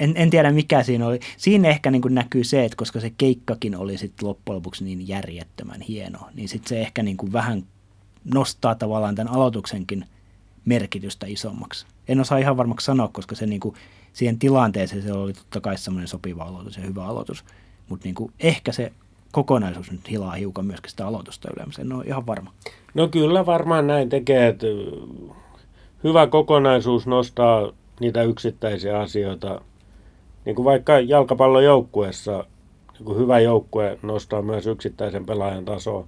en, en tiedä mikä siinä oli. Siinä ehkä niin näkyy se, että koska se keikkakin oli sitten loppujen lopuksi niin järjettömän hieno, niin sitten se ehkä niin vähän nostaa tavallaan tämän aloituksenkin merkitystä isommaksi en osaa ihan varmaksi sanoa, koska se niin kuin, siihen tilanteeseen se oli totta kai semmoinen sopiva aloitus ja hyvä aloitus. Mutta niin ehkä se kokonaisuus nyt hilaa hiukan myöskin sitä aloitusta yleensä. En ole ihan varma. No kyllä varmaan näin tekee, että hyvä kokonaisuus nostaa niitä yksittäisiä asioita niin kuin vaikka jalkapallojoukkueessa niin kuin hyvä joukkue nostaa myös yksittäisen pelaajan tasoa.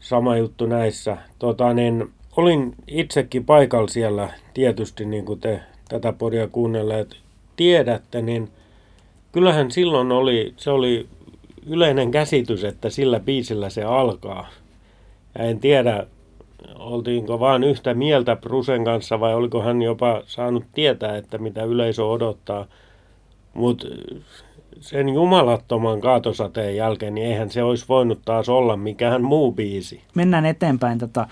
Sama juttu näissä. Tota, niin, olin itsekin paikalla siellä tietysti, niin kuin te tätä podia kuunnelleet tiedätte, niin kyllähän silloin oli, se oli yleinen käsitys, että sillä biisillä se alkaa. Ja en tiedä, oltiinko vaan yhtä mieltä Brusen kanssa vai oliko hän jopa saanut tietää, että mitä yleisö odottaa. Mutta sen jumalattoman kaatosateen jälkeen, niin eihän se olisi voinut taas olla mikään muu biisi. Mennään eteenpäin. Tota,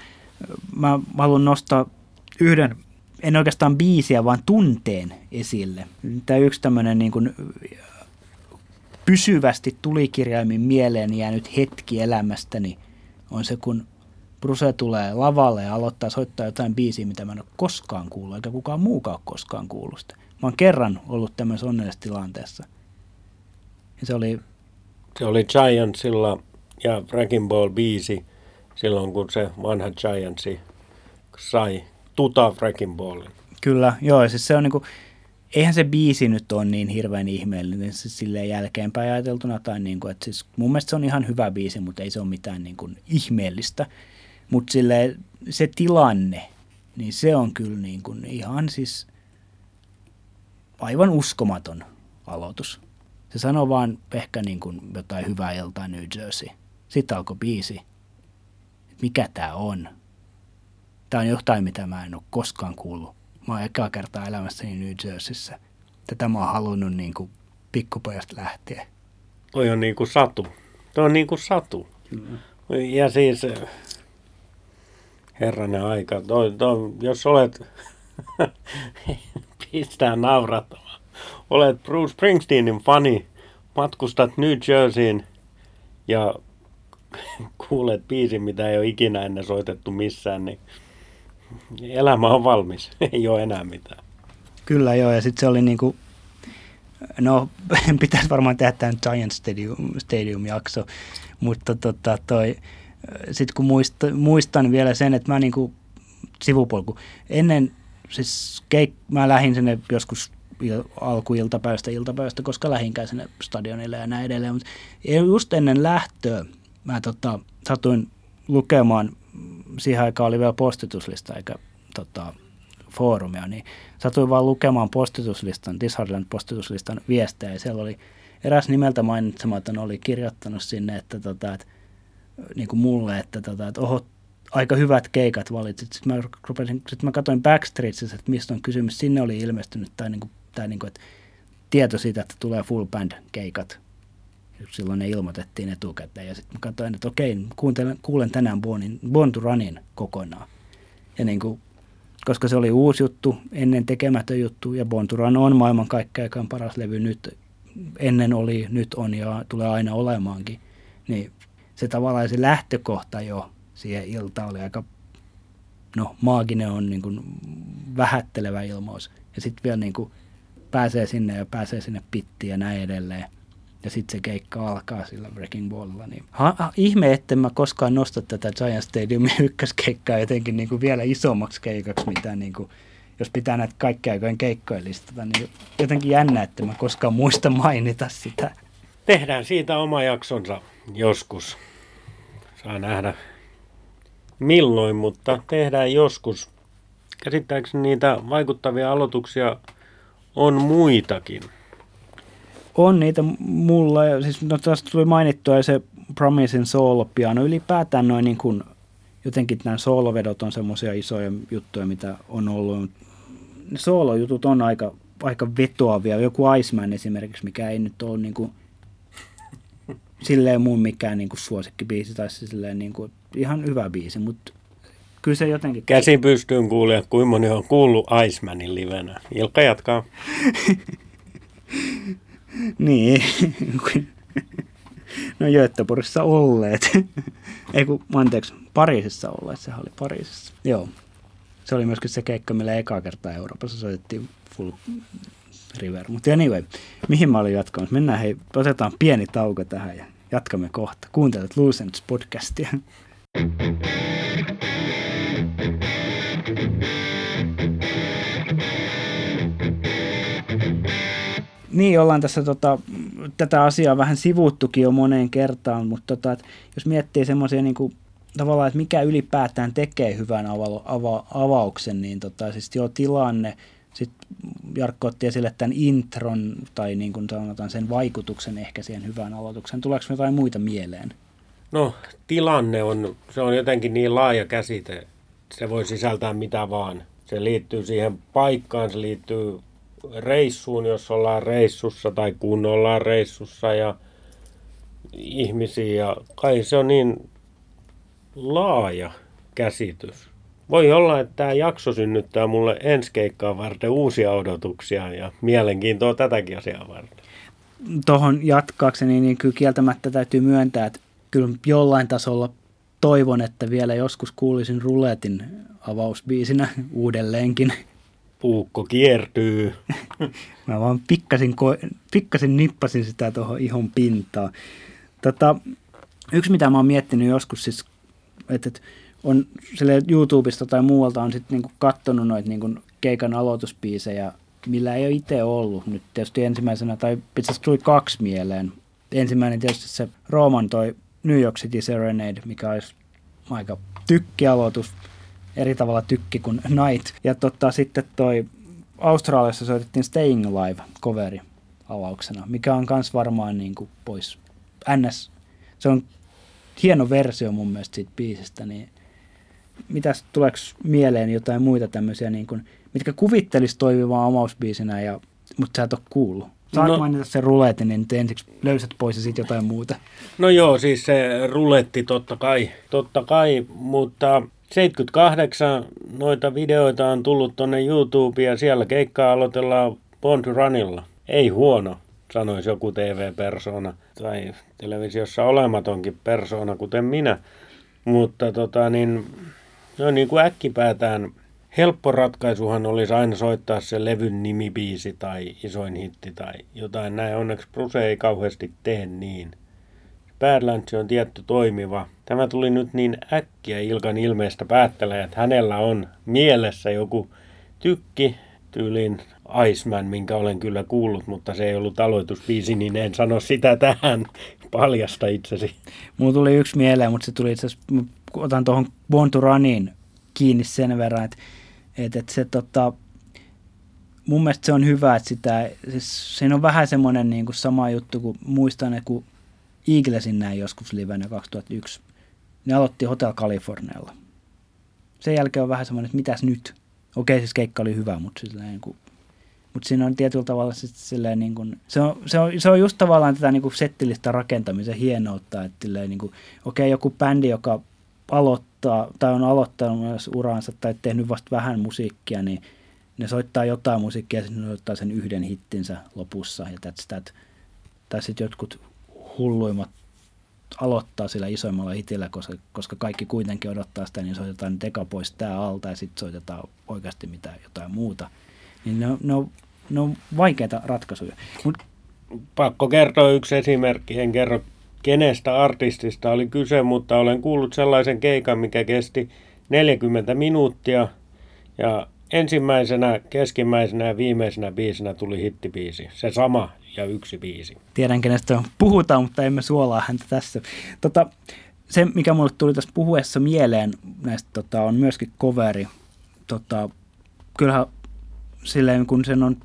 mä haluan nostaa yhden, en oikeastaan biisiä, vaan tunteen esille. Tämä yksi tämmöinen niin kuin pysyvästi tulikirjaimin mieleen jäänyt hetki elämästäni on se, kun Bruse tulee lavalle ja aloittaa soittaa jotain biisiä, mitä mä en ole koskaan kuullut, eikä kukaan muukaan ole koskaan kuullut sitä. Mä oon kerran ollut tämmöisessä onnellisessa tilanteessa. Ja se oli... Se oli Giantsilla ja Wrecking Ball biisi silloin, kun se vanha Giantsi sai tuta Wrecking Ballin. Kyllä, joo, siis se on niinku, eihän se biisi nyt ole niin hirveän ihmeellinen siis silleen jälkeenpäin ajateltuna. Tai niin kuin, että siis mun mielestä se on ihan hyvä biisi, mutta ei se ole mitään niin kuin ihmeellistä. Mutta se tilanne, niin se on kyllä kuin ihan siis aivan uskomaton aloitus. Se sanoo vaan ehkä niin kuin jotain hyvää iltaa New Jersey. Sitten alkoi biisi. Mikä tämä on? Tämä on jotain, mitä mä en ole koskaan kuullut Mä oon ekaa kertaa elämässäni New Jerseyssä. Tätä mä oon halunnut niin kuin pikkupojasta lähtien. Toi on niin kuin satu. Toi on niin kuin satu. Kyllä. Ja siis herranen aika. Toi, toi, jos olet, [laughs] pistää naurattamaan. Olet Bruce Springsteenin fani, matkustat New Jerseyin ja kuulet biisin, mitä ei ole ikinä ennen soitettu missään, niin elämä on valmis, [laughs] ei ole enää mitään. Kyllä joo, ja sitten se oli niinku, no [laughs] pitäisi varmaan tehdä tämän Giant Stadium, Stadium-jakso, mutta tota toi, sitten kun muista, muistan vielä sen, että mä niinku sivupolku, ennen siis keik, mä lähdin sinne joskus alkuiltapäivästä iltapäivästä, koska lähinkään sinne stadionille ja näin edelleen, mutta just ennen lähtöä mä tota, satuin lukemaan siihen aikaan oli vielä postituslista eikä tota, foorumia, niin satuin vaan lukemaan postituslistan, Disheartland postituslistan viestejä ja siellä oli eräs nimeltä mainitsematon oli kirjoittanut sinne, että, tota, että niin kuin mulle, että, tota, että oho, aika hyvät keikat valitsit. Sitten mä, rupesin, sitten mä katsoin Backstreetsissä, että mistä on kysymys. Sinne oli ilmestynyt tämä, niin kuin, tämä niin kuin, että tieto siitä, että tulee full band keikat silloin ne ilmoitettiin etukäteen. Ja sitten mä katsoin, että okei, kuuntelen, kuulen tänään Bonin, Born to Runin kokonaan. Ja niin kuin, koska se oli uusi juttu, ennen tekemätön juttu, ja Born to Run on maailman kaikkein paras levy nyt, ennen oli, nyt on ja tulee aina olemaankin, niin se tavallaan se lähtökohta jo siihen iltaan oli aika, no maaginen on niin kuin vähättelevä ilmaus. Ja sitten vielä niin kuin pääsee sinne ja pääsee sinne pittiin ja näin edelleen ja sitten se keikka alkaa sillä Breaking Ballilla. Niin. Ha, ha, ihme, että mä koskaan nosta tätä Giant Stadiumin [laughs] ykköskeikkaa jotenkin niin kuin vielä isommaksi keikaksi, mitä niin kuin, jos pitää näitä kaikkia aikojen keikkoja listata, niin jotenkin jännä, että mä koskaan muista mainita sitä. Tehdään siitä oma jaksonsa joskus. Saa nähdä milloin, mutta tehdään joskus. Käsittääkseni niitä vaikuttavia aloituksia on muitakin. On niitä mulla, siis no, tästä tuli mainittua se Promisin soolo-piano. Ylipäätään noin niin kuin, jotenkin nämä soolovedot on semmoisia isoja juttuja, mitä on ollut. Ne soolojutut on aika, aika vetoavia. Joku Iceman esimerkiksi, mikä ei nyt ole niin kuin, [laughs] silleen mun mikään niin kuin suosikkibiisi, tai silleen niin kuin, ihan hyvä biisi, mutta kyllä se jotenkin... Käsin pystyyn kuulia, kuinka moni on kuullut Icemanin livenä. Ilkka jatkaa. [laughs] [laughs] niin. no Göteborgissa olleet. [laughs] Ei kun, anteeksi, Pariisissa olleet, sehän oli Pariisissa. Joo. Se oli myöskin se keikka, millä eka kertaa Euroopassa soitettiin full river. Mutta anyway, mihin mä olin jatkamassa? Mennään hei, otetaan pieni tauko tähän ja jatkamme kohta. Kuuntelet Lucents podcastia. [laughs] Niin, ollaan tässä tota, tätä asiaa vähän sivuttukin jo moneen kertaan, mutta tota, jos miettii semmoisia niin tavallaan, että mikä ylipäätään tekee hyvän ava, ava, avauksen, niin tota, siis jo tilanne, sitten Jarkko otti esille tämän intron tai niin kuin sanotaan sen vaikutuksen ehkä siihen hyvään aloitukseen. Tuleeko jotain muita mieleen? No tilanne on, se on jotenkin niin laaja käsite, se voi sisältää mitä vaan. Se liittyy siihen paikkaan, se liittyy reissuun, jos ollaan reissussa tai kun ollaan reissussa ja ihmisiä. Kai se on niin laaja käsitys. Voi olla, että tämä jakso synnyttää mulle ensi keikkaa varten uusia odotuksia ja mielenkiintoa tätäkin asiaa varten. Tuohon jatkaakseni, niin kyllä kieltämättä täytyy myöntää, että kyllä jollain tasolla toivon, että vielä joskus kuulisin ruletin avausbiisinä uudelleenkin. Puukko kiertyy. [laughs] Mä vaan pikkasin, ko- pikkasin nippasin sitä tuohon ihon pintaan. Tota, yksi, mitä mä oon miettinyt joskus, siis, että, että on sille YouTubesta tai muualta on sitten niinku kattonut noita niinku keikan aloituspiisejä, millä ei ole itse ollut. Nyt tietysti ensimmäisenä, tai itse tuli kaksi mieleen. Ensimmäinen tietysti se Rooman toi New York City Serenade, mikä olisi aika tykkialoitus, eri tavalla tykki kuin Night. Ja tota, sitten toi Australiassa soitettiin Staying Alive coveri avauksena, mikä on kans varmaan niin kuin pois NS. Se on hieno versio mun mielestä siitä biisistä, niin mitäs tuleeko mieleen jotain muita tämmöisiä, niin kuin, mitkä kuvittelisi toimivaa omausbiisinä, ja, mutta sä et ole kuullut? Saat no, mainita sen ruletin, niin ensiksi löysät pois ja sitten jotain muuta. No joo, siis se ruletti totta kai, totta kai, mutta 78 noita videoita on tullut tonne YouTubeen ja siellä keikkaa aloitellaan Bond Runilla. Ei huono, sanoisi joku TV-persona tai televisiossa olematonkin persona, kuten minä. Mutta tota niin, no niin kuin äkkipäätään helppo ratkaisuhan olisi aina soittaa se levyn nimibiisi tai isoin hitti tai jotain näin. Onneksi Bruce ei kauheasti tee niin. Badlands on tietty toimiva. Tämä tuli nyt niin äkkiä Ilkan ilmeestä päättelee, että hänellä on mielessä joku tykki tyylin Iceman, minkä olen kyllä kuullut, mutta se ei ollut aloitusbiisi, niin en sano sitä tähän. Paljasta itsesi. Mulla tuli yksi mieleen, mutta se tuli itse asiassa, otan tuohon Born to Runin kiinni sen verran, että, että, että se tota, mun mielestä se on hyvä, että sitä, siis siinä on vähän semmoinen niin kuin sama juttu, kuin muistan, että kun Eaglesin näin joskus livenä 2001, ne aloitti Hotel Californialla. Sen jälkeen on vähän semmoinen, että mitäs nyt? Okei, siis keikka oli hyvä, mutta sillä niin kuin, mutta siinä on tietyllä tavalla sit silleen niin kuin, se, on, se, on, se on just tavallaan tätä niin kuin settillistä rakentamisen hienoutta, että niin kuin, okei, joku bändi, joka aloittaa tai on aloittanut myös uransa tai tehnyt vasta vähän musiikkia, niin ne soittaa jotain musiikkia ja sitten ne soittaa sen yhden hittinsä lopussa ja that's that. Tai sitten jotkut hulluimmat aloittaa sillä isoimmalla hitillä, koska, koska kaikki kuitenkin odottaa sitä, niin soitetaan teka pois tää alta ja sitten soitetaan oikeasti mitään jotain muuta. Niin ne, on, ne, on, ne on vaikeita ratkaisuja. Mut, Pakko kertoa yksi esimerkki. En kerro kenestä artistista oli kyse, mutta olen kuullut sellaisen keikan, mikä kesti 40 minuuttia ja ensimmäisenä, keskimmäisenä ja viimeisenä biisinä tuli hittibiisi. Se sama ja yksi biisi. Tiedän, kenestä puhutaan, mutta emme suolaa häntä tässä. Tota, se, mikä mulle tuli tässä puhuessa mieleen näistä, tota, on myöskin coveri. Tota, kyllähän silleen, kun sen on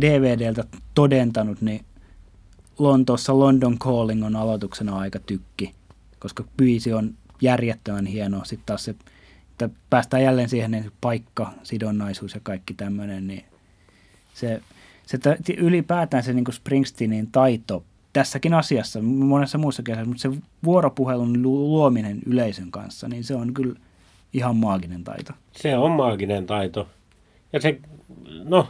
DVDltä todentanut, niin Lontoossa London Calling on aloituksena aika tykki, koska biisi on järjettömän hieno. Sitten taas se, että päästään jälleen siihen niin paikka, sidonnaisuus ja kaikki tämmöinen, niin se, se ylipäätään se niin kuin Springsteenin taito tässäkin asiassa, monessa muussa kesässä, mutta se vuoropuhelun luominen yleisön kanssa, niin se on kyllä ihan maaginen taito. Se on maaginen taito. Ja se, no,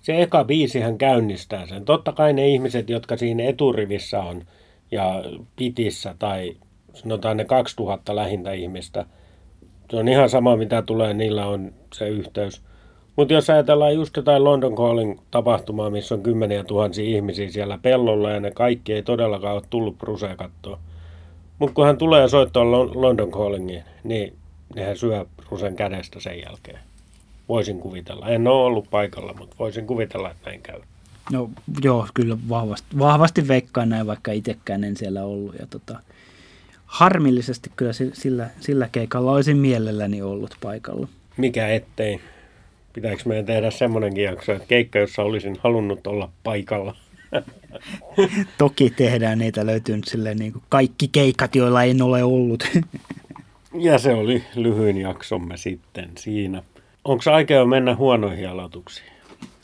se eka biisihän käynnistää sen. Totta kai ne ihmiset, jotka siinä eturivissä on ja pitissä tai sanotaan ne 2000 lähintä ihmistä, se on ihan sama mitä tulee, niillä on se yhteys. Mutta jos ajatellaan just jotain London Calling tapahtumaa, missä on kymmeniä tuhansia ihmisiä siellä pellolla ja ne kaikki ei todellakaan ole tullut Brusea kattoon. Mutta kun hän tulee soittaa London Callingiin, niin nehän syö Brusen kädestä sen jälkeen. Voisin kuvitella. En ole ollut paikalla, mutta voisin kuvitella, että näin käy. No joo, kyllä vahvasti, vahvasti veikkaan näin, vaikka itsekään en siellä ollut. Ja tota, harmillisesti kyllä sillä, sillä keikalla olisin mielelläni ollut paikalla. Mikä ettei? Pitääkö meidän tehdä semmoinenkin jakso, että keikka, jossa olisin halunnut olla paikalla? [laughs] Toki tehdään, niitä löytyy nyt silleen niin kuin kaikki keikat, joilla en ole ollut. [laughs] ja se oli lyhyin jaksomme sitten siinä. Onko aika mennä huonoihin aloituksiin?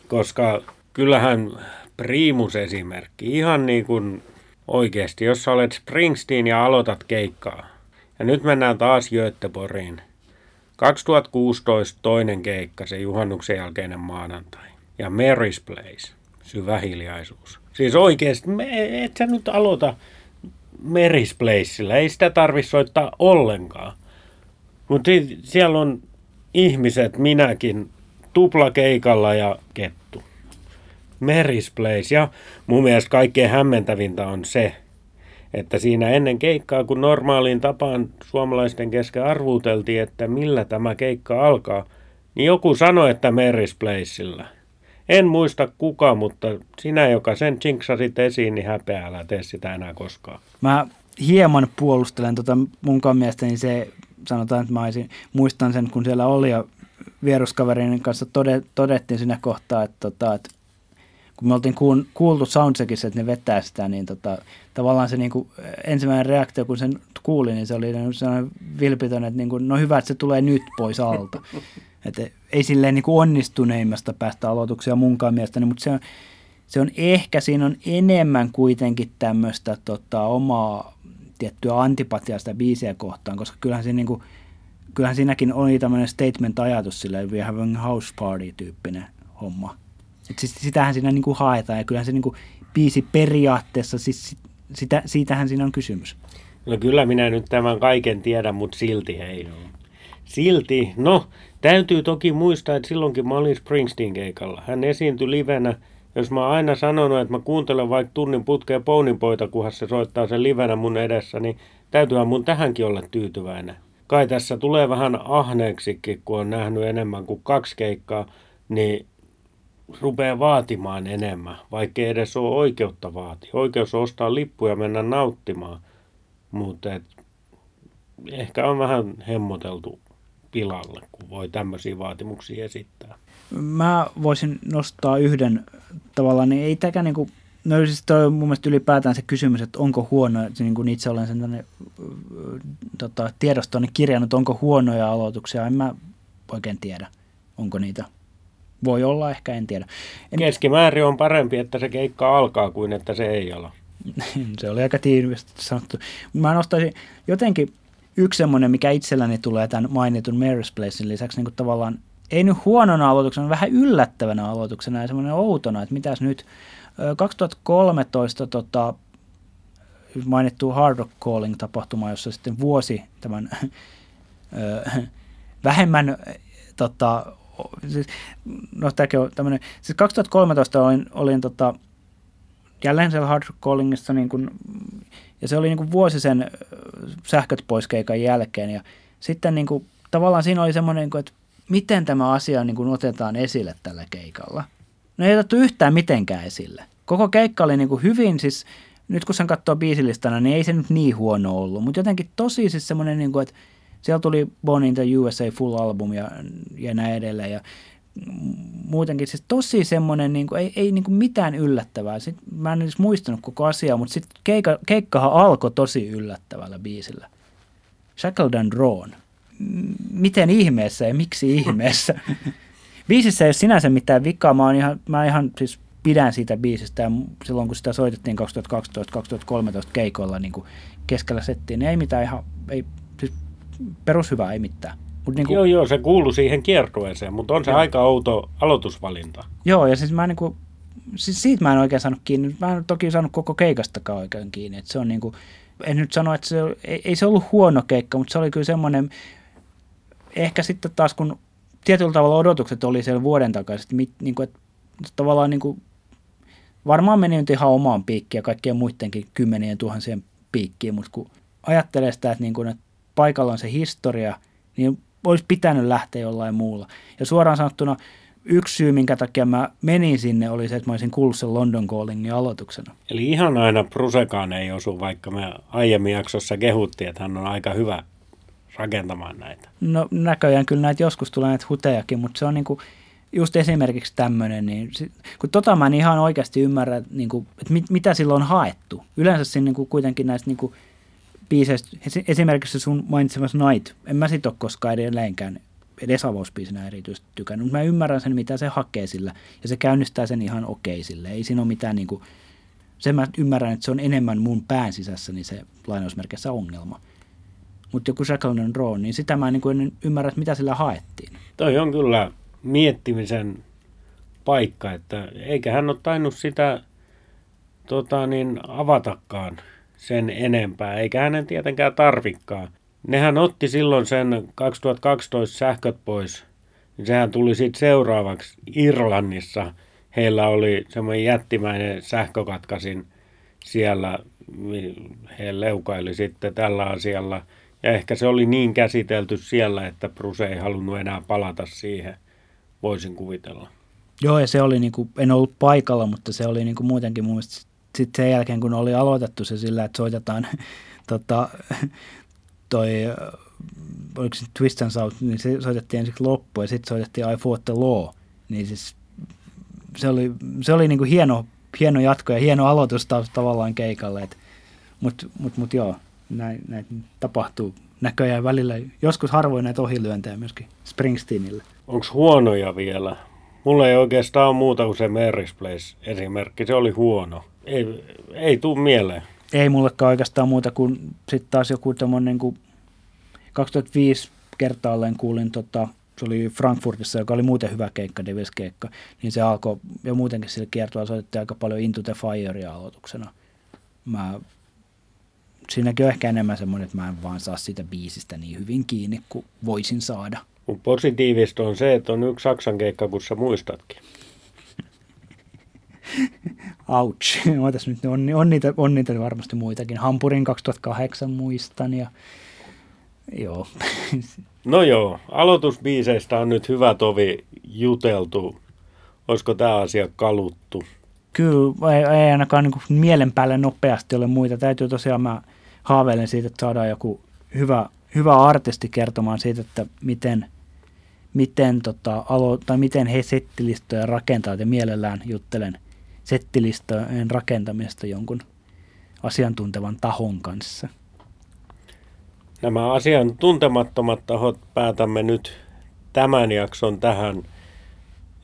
Koska kyllähän Primus esimerkki, ihan niin kuin oikeasti, jos sä olet Springsteen ja aloitat keikkaa, ja nyt mennään taas Göteborgiin. 2016 toinen keikka, se juhannuksen jälkeinen maanantai. Ja Mary's Place, syvä hiljaisuus. Siis oikeasti, me, et sä nyt aloita Mary's Placeillä, ei sitä tarvi soittaa ollenkaan. Mutta siellä on ihmiset, minäkin, tuplakeikalla ja kettu. Mary's Place. Ja mun mielestä kaikkein hämmentävintä on se, että siinä ennen keikkaa, kun normaaliin tapaan suomalaisten kesken arvuuteltiin, että millä tämä keikka alkaa, niin joku sanoi, että Mary's Placeilla. En muista kuka, mutta sinä, joka sen jinksasit esiin, niin häpeä, älä tee sitä enää koskaan. Mä hieman puolustelen tota munkaan mielestäni se, sanotaan, että mä olisin, muistan sen, kun siellä oli ja vieruskaverin kanssa todettiin siinä kohtaa, että, tota, että kun me oltiin kuultu soundcheckissa, että ne vetää sitä, niin tota, tavallaan se niin kuin, ensimmäinen reaktio, kun sen kuuli, niin se oli sellainen vilpitön, että niin kuin, no hyvä, että se tulee nyt pois alta. [laughs] että ei silleen niin kuin onnistuneimmasta päästä aloituksia munkaan mielestäni, mutta se on, se on ehkä, siinä on enemmän kuitenkin tämmöistä tota, omaa tiettyä antipatiaa sitä biisiä kohtaan, koska kyllähän, se niin kuin, kyllähän siinäkin oli tämmöinen statement-ajatus silleen, we have a house party-tyyppinen homma. Et siis sitähän siinä niin kuin haetaan ja kyllähän se niin kuin biisi periaatteessa, siis sitä, siitähän siinä on kysymys. No kyllä minä nyt tämän kaiken tiedän, mutta silti hei. Silti, no täytyy toki muistaa, että silloinkin mä olin Springsteen keikalla. Hän esiintyi livenä. Jos mä aina sanonut, että mä kuuntelen vaikka tunnin putkeen Pouninpoita, kunhan se soittaa sen livenä mun edessä, niin täytyyhän mun tähänkin olla tyytyväinen. Kai tässä tulee vähän ahneeksikin, kun on nähnyt enemmän kuin kaksi keikkaa, niin rupeaa vaatimaan enemmän, vaikka ei edes ole oikeutta vaatia. Oikeus on ostaa lippuja ja mennä nauttimaan, mutta ehkä on vähän hemmoteltu pilalle, kun voi tämmöisiä vaatimuksia esittää. Mä voisin nostaa yhden tavallaan, niin ei täkä niinku, no siis toi on mun mielestä ylipäätään se kysymys, että onko huono, niin kuin itse olen sen tänne tota, tiedostoni kirjannut, onko huonoja aloituksia, en mä oikein tiedä, onko niitä voi olla, ehkä en tiedä. En... Keskimäärin on parempi, että se keikka alkaa kuin että se ei ala. [laughs] se oli aika tiivisti sanottu. Mä nostaisin jotenkin yksi semmoinen, mikä itselläni tulee tämän mainitun Mary's Placein lisäksi niin kuin tavallaan, ei nyt huonona aloituksena, vähän yllättävänä aloituksena ja semmoinen outona, että mitäs nyt 2013 tota, mainittu Hard Rock Calling-tapahtuma, jossa sitten vuosi tämän [laughs] vähemmän tota, siis, no tämäkin on tämmöinen, siis 2013 olin, olin tota, jälleen siellä Hard Callingissa, niin kuin, ja se oli niin kuin vuosi sen sähköt pois keikan jälkeen, ja sitten niin kuin, tavallaan siinä oli semmoinen, niin että miten tämä asia niin kuin otetaan esille tällä keikalla. No ei otettu yhtään mitenkään esille. Koko keikka oli niin hyvin, siis nyt kun sen katsoo biisilistana, niin ei se nyt niin huono ollut, mutta jotenkin tosi siis semmoinen, niin kuin, että siellä tuli Born in the USA full album ja, ja näin edelleen. Ja muutenkin siis tosi semmoinen, niin kuin, ei, ei niin kuin mitään yllättävää. Sitten, mä en edes muistanut koko asiaa, mutta sitten keikka, keikkahan alkoi tosi yllättävällä biisillä. Shackled and Drawn. Miten ihmeessä ja miksi ihmeessä? [laughs] Biisissä ei ole sinänsä mitään vikaa. Mä, ihan, mä ihan siis pidän siitä biisistä ja silloin kun sitä soitettiin 2012-2013 keikoilla niin kuin keskellä settiin, niin ei mitään ihan, ei perushyvä ei mitään. Mut niin kuin, joo, joo, se kuuluu siihen kiertueeseen, mutta on se joo. aika outo aloitusvalinta. Joo, ja siis mä niin kuin, siis siitä mä en oikein saanut kiinni. Mä en toki saanut koko keikastakaan oikein kiinni. Että se on niin kuin, en nyt sano, että se, ei, ei se ollut huono keikka, mutta se oli kyllä semmoinen, ehkä sitten taas kun tietyllä tavalla odotukset oli siellä vuoden takaisin, että, niin kuin, että tavallaan niin kuin, varmaan meni nyt ihan omaan piikkiin ja kaikkien muidenkin kymmenien tuhansien piikkiin, mutta kun ajattelee sitä, että, niin kuin, että paikalla on se historia, niin olisi pitänyt lähteä jollain muulla. Ja suoraan sanottuna yksi syy, minkä takia mä menin sinne, oli se, että mä olisin kuullut sen London Callingin aloituksena. Eli ihan aina Prusekaan ei osu, vaikka me aiemmin jaksossa kehuttiin, että hän on aika hyvä rakentamaan näitä. No näköjään kyllä näitä joskus tulee näitä hutejakin, mutta se on niinku, just esimerkiksi tämmöinen, niin kun tota mä en ihan oikeasti ymmärrä, niin kuin, että mit, mitä silloin on haettu. Yleensä siinä niin kuin, kuitenkin näistä niin kuin, biiseistä, esimerkiksi sun mainitsemassa Night, en mä sit ole koskaan edelleenkään edes avauspiisinä erityisesti tykännyt, mutta mä ymmärrän sen, mitä se hakee sillä, ja se käynnistää sen ihan okei sille. Ei siinä ole mitään, niin kuin, sen mä ymmärrän, että se on enemmän mun pään niin se lainausmerkissä ongelma. Mutta joku Shackleton Draw, niin sitä mä en niin ymmärrä, että mitä sillä haettiin. Toi on kyllä miettimisen paikka, että eikä hän ole tainnut sitä tota, niin, avatakaan sen enempää, eikä hänen tietenkään tarvikkaan. Nehän otti silloin sen 2012 sähköt pois, niin sehän tuli sitten seuraavaksi Irlannissa. Heillä oli semmoinen jättimäinen sähkökatkasin siellä, he leukaili sitten tällä asialla. Ja ehkä se oli niin käsitelty siellä, että Bruce ei halunnut enää palata siihen voisin kuvitella. Joo, ja se oli, niin kuin, en ollut paikalla, mutta se oli niin kuin muutenkin mun mielestä sitten sen jälkeen, kun oli aloitettu se sillä, että soitetaan [laughs] tota, toi, oliko se Twist and South, niin se soitettiin ensiksi loppu ja sitten soitettiin I Fought the Law. Niin siis se oli, se oli niin kuin hieno, hieno jatko ja hieno aloitus taas tavallaan keikalle. Mutta mut, mut joo, näin, näin tapahtuu näköjään välillä. Joskus harvoin näitä ohilyöntejä myöskin Springsteenille. Onko huonoja vielä? Mulla ei oikeastaan ole muuta kuin se Mary's Place esimerkki. Se oli huono. Ei, ei tuu mieleen. Ei mullekaan oikeastaan muuta kuin sitten taas joku tämmöinen kuin 2005 kertaalleen kuulin, tota, se oli Frankfurtissa, joka oli muuten hyvä keikka, Devils keikka, niin se alkoi, ja muutenkin sillä kiertoa soitettiin aika paljon Into the Firea aloituksena. Mä, siinäkin on ehkä enemmän semmoinen, että mä en vaan saa siitä biisistä niin hyvin kiinni kuin voisin saada. Mun positiivista on se, että on yksi Saksan keikka, kun sä muistatkin. [laughs] Ouch. [laughs] Ootas nyt, on, on, niitä, on niitä varmasti muitakin. Hampurin 2008 muistan ja joo. [laughs] No joo, aloitusbiiseistä on nyt hyvä tovi juteltu. Olisiko tämä asia kaluttu? Kyllä, ei, ei ainakaan niin mielen päälle nopeasti ole muita. Täytyy tosiaan, mä haaveilen siitä, että saadaan joku hyvä, hyvä artisti kertomaan siitä, että miten – miten, tota, alo, tai miten he settilistoja rakentavat ja mielellään juttelen settilistojen rakentamista jonkun asiantuntevan tahon kanssa. Nämä asiantuntemattomat tahot päätämme nyt tämän jakson tähän.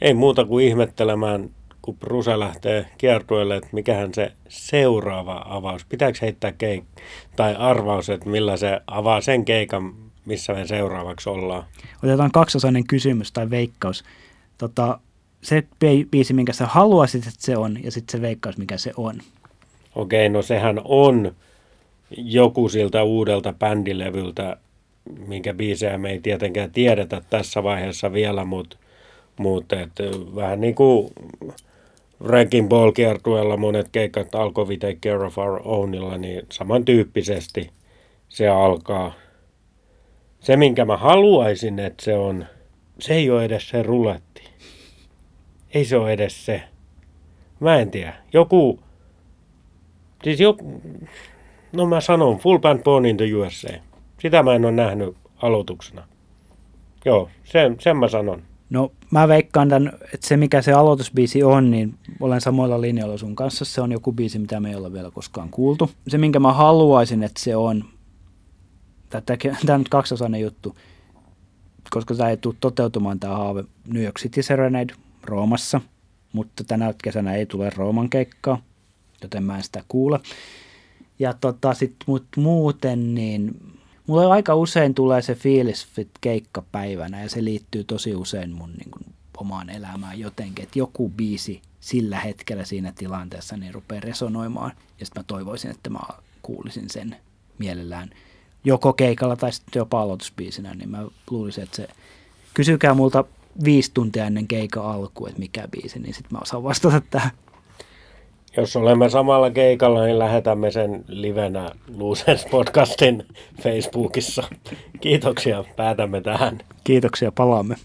Ei muuta kuin ihmettelemään, kun Bruce lähtee kiertueelle, että mikähän se seuraava avaus. Pitääkö heittää keik- tai arvaus, että millä se avaa sen keikan, missä me seuraavaksi ollaan. Otetaan kaksosainen kysymys tai veikkaus. Tota, se biisi, minkä sä haluaisit, että se on, ja sitten se veikkaus, mikä se on. Okei, no sehän on joku siltä uudelta bändilevyltä, minkä biisejä me ei tietenkään tiedetä tässä vaiheessa vielä, mutta mut, vähän niin kuin Ranking Ball kiertueella monet keikat alkoi We Take Care of Our Ownilla, niin samantyyppisesti se alkaa – se, minkä mä haluaisin, että se on, se ei ole edes se ruletti. Ei se ole edes se. Mä en tiedä. Joku, siis joku, no mä sanon, Full Band Born in the USA. Sitä mä en ole nähnyt aloituksena. Joo, sen, sen mä sanon. No mä veikkaan tämän, että se mikä se aloitusbiisi on, niin olen samoilla linjoilla sun kanssa. Se on joku biisi, mitä me ei ole vielä koskaan kuultu. Se minkä mä haluaisin, että se on, tämä on nyt kaksosainen juttu, koska tämä ei tule toteutumaan tämä haave New York City Serenade Roomassa, mutta tänä kesänä ei tule Rooman keikkaa, joten mä en sitä kuule. Ja tota, sit, mut muuten niin mulle aika usein tulee se fiilis fit keikkapäivänä ja se liittyy tosi usein mun niin kuin, omaan elämään jotenkin, että joku biisi sillä hetkellä siinä tilanteessa niin rupeaa resonoimaan ja sitten mä toivoisin, että mä kuulisin sen mielellään – joko keikalla tai sitten jopa aloitusbiisinä, niin mä luulisin, että se kysykää multa viisi tuntia ennen keika alku, että mikä biisi, niin sitten mä osaan vastata tähän. Jos olemme samalla keikalla, niin lähetämme sen livenä Losers podcastin Facebookissa. Kiitoksia, päätämme tähän. Kiitoksia, palaamme.